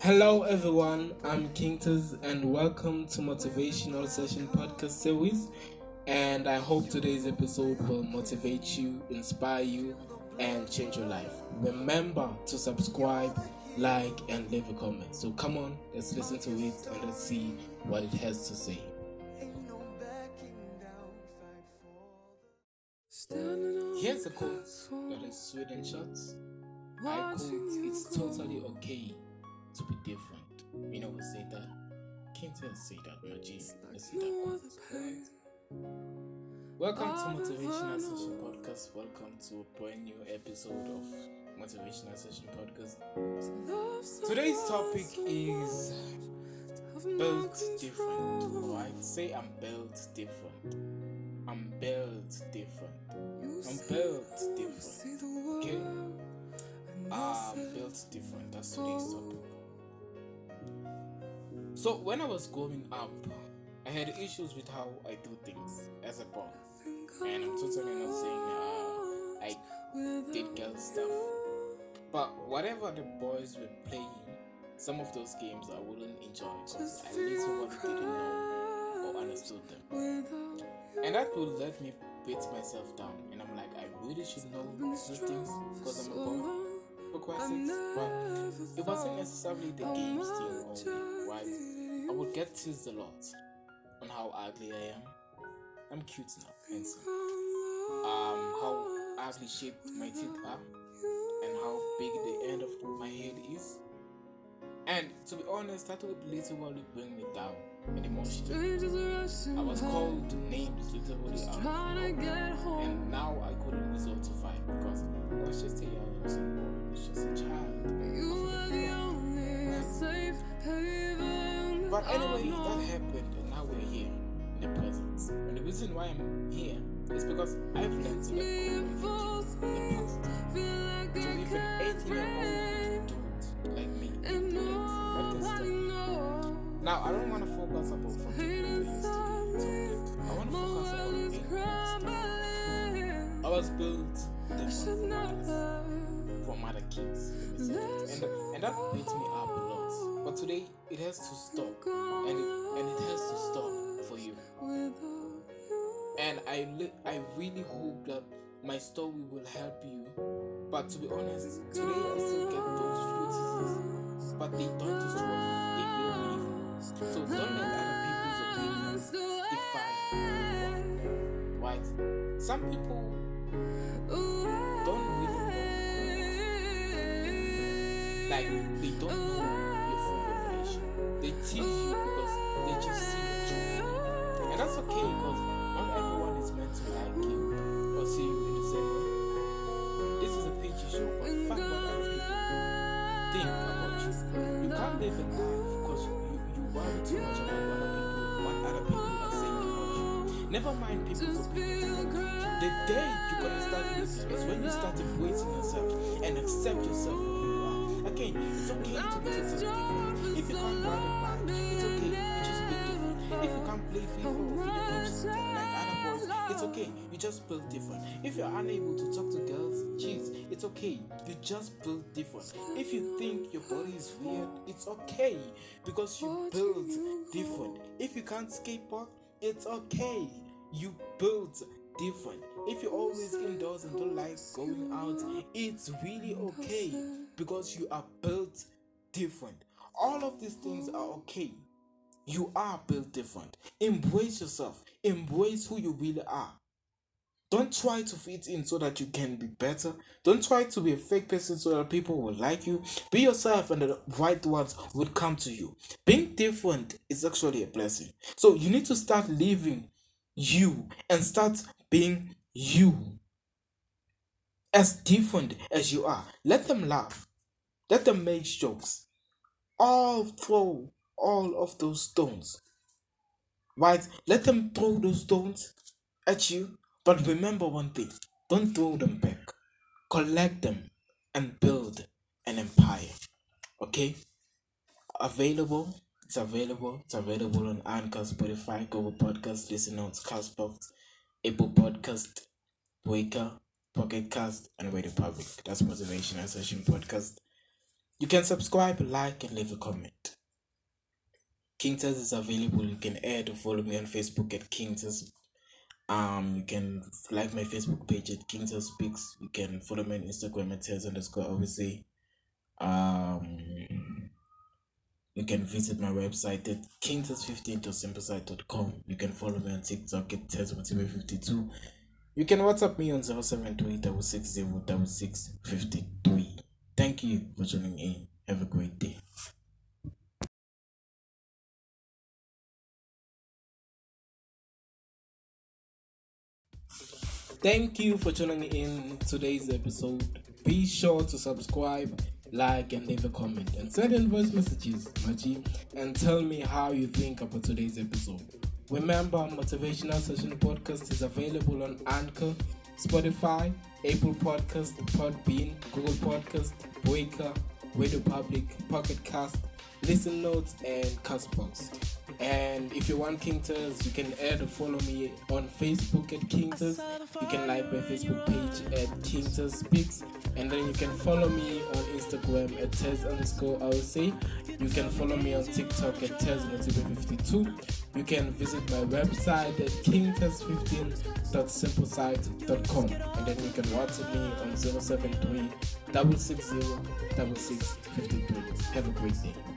Hello, everyone. I'm King Tez, and welcome to Motivational Session Podcast Series. And I hope today's episode will motivate you, inspire you, and change your life. Remember to subscribe, like, and leave a comment. So come on, let's listen to it and let's see what it has to say. Here's a quote that is Sweden. I quote, it's totally okay to be different. You know, we say that. Can't tell say that, my G. Let's see that. Right. Welcome to Motivational Session Podcast. Welcome to a brand new episode of Motivational Session Podcast. Today's topic is built different. Right? Say I'm built different. I'm built different. I'm built different. Okay? I'm ah, built different. That's today's topic. So when I was growing up, I had issues with how I do things as a boy. And I'm totally not saying uh, I did girl stuff. But whatever the boys were playing, some of those games I wouldn't enjoy because I literally didn't know or understood them. And that would let me beat myself down. And I'm like, I really should know these things because I'm a boy. For Christ's sake. But it wasn't necessarily the games thing only, right? I would get teased a lot on how ugly I am. I'm cute now, handsome. Um, how ugly shaped my teeth are, and how big the end of my head is. And to be honest, that would literally bring me down emotionally. I was called names literally out and now I couldn't resort to fight because I was just a young innocent boy. Was just a child. But anyway, that happened, and now we're here in the present. And the reason why I'm here is because I've learned to let go of my thinking in the past. So if an 18 year old dude like me can do it, what can stop me? Now, I don't want to focus about forgiving yesterday. I want to focus on being I was built different from other kids. And, and that beat me up a lot. But today, it has to stop. And it, and it has to stop for you. And I, li- I really hope that my story will help you. But to be honest, today I still get those few teasers, but they don't destroy me. They will leave. So don't let other people's opinions define you. Right? Some people don't really know. Like they don't know your full revelation. They tease you because they just see truth. And that's okay too much about what other people, what other people are saying about you. Never mind people's opinions. The day you're gonna start living is when you start embracing yourself and accept yourself for who you are. Again, it's okay to be different. If you can't ride a bike, it's okay. You just be different. If you can't play FIFA or video games like boys, it's okay. You just build different. If you're unable to talk to girls, jeez, it's okay. You just build different. If you think your body is weird, it's okay because you build different. If you can't skateboard, it's okay. You build different. If you're always indoors and don't like going out, it's really okay because you are built different. All of these things are okay. You are built different. Embrace yourself. Embrace who you really are. Don't try to fit in so that you can be better. Don't try to be a fake person so that people will like you. Be yourself and the right ones would come to you. Being different is actually a blessing. So you need to start living you and start being you. As different as you are. Let them laugh. Let them make jokes. All throw all of those stones. Right? Let them throw those stones at you. But remember one thing don't throw them back. Collect them and build an empire. Okay? Available. It's available. It's available on Anchor, Spotify, Google Podcast, Listen Notes, Castbox, Apple Podcast, Breaker, Pocket Cast, and Radio Public. That's Motivational Session Podcast. You can subscribe, like, and leave a comment. King Tez is available. You can add or follow me on Facebook at King Tez. Um, you can like my Facebook page at King Tez Speaks. You can follow me on Instagram at Tez underscore obviously. Um, you can visit my website at kingtez15.simplesite.com. You can follow me on TikTok at tezmotive52. You can WhatsApp me on 0728 Thank you for tuning in. Have a great day. Thank you for tuning in today's episode. Be sure to subscribe, like, and leave a comment, and send in voice messages, Machi, and tell me how you think about today's episode. Remember, Motivational Session Podcast is available on Anchor, Spotify, Apple Podcast, Podbean, Google Podcast, Breaker, Radio Public, Pocket Cast, Listen Notes, and Castbox. And if you want King you can add or follow me on Facebook at King You can like my Facebook page at King Speaks. And then you can follow me on Instagram at Tez underscore RC. You can follow me on TikTok at Tez52. You can visit my website at kingtez15.simplesite.com. And then you can WhatsApp me on 073 660 6653. Have a great day.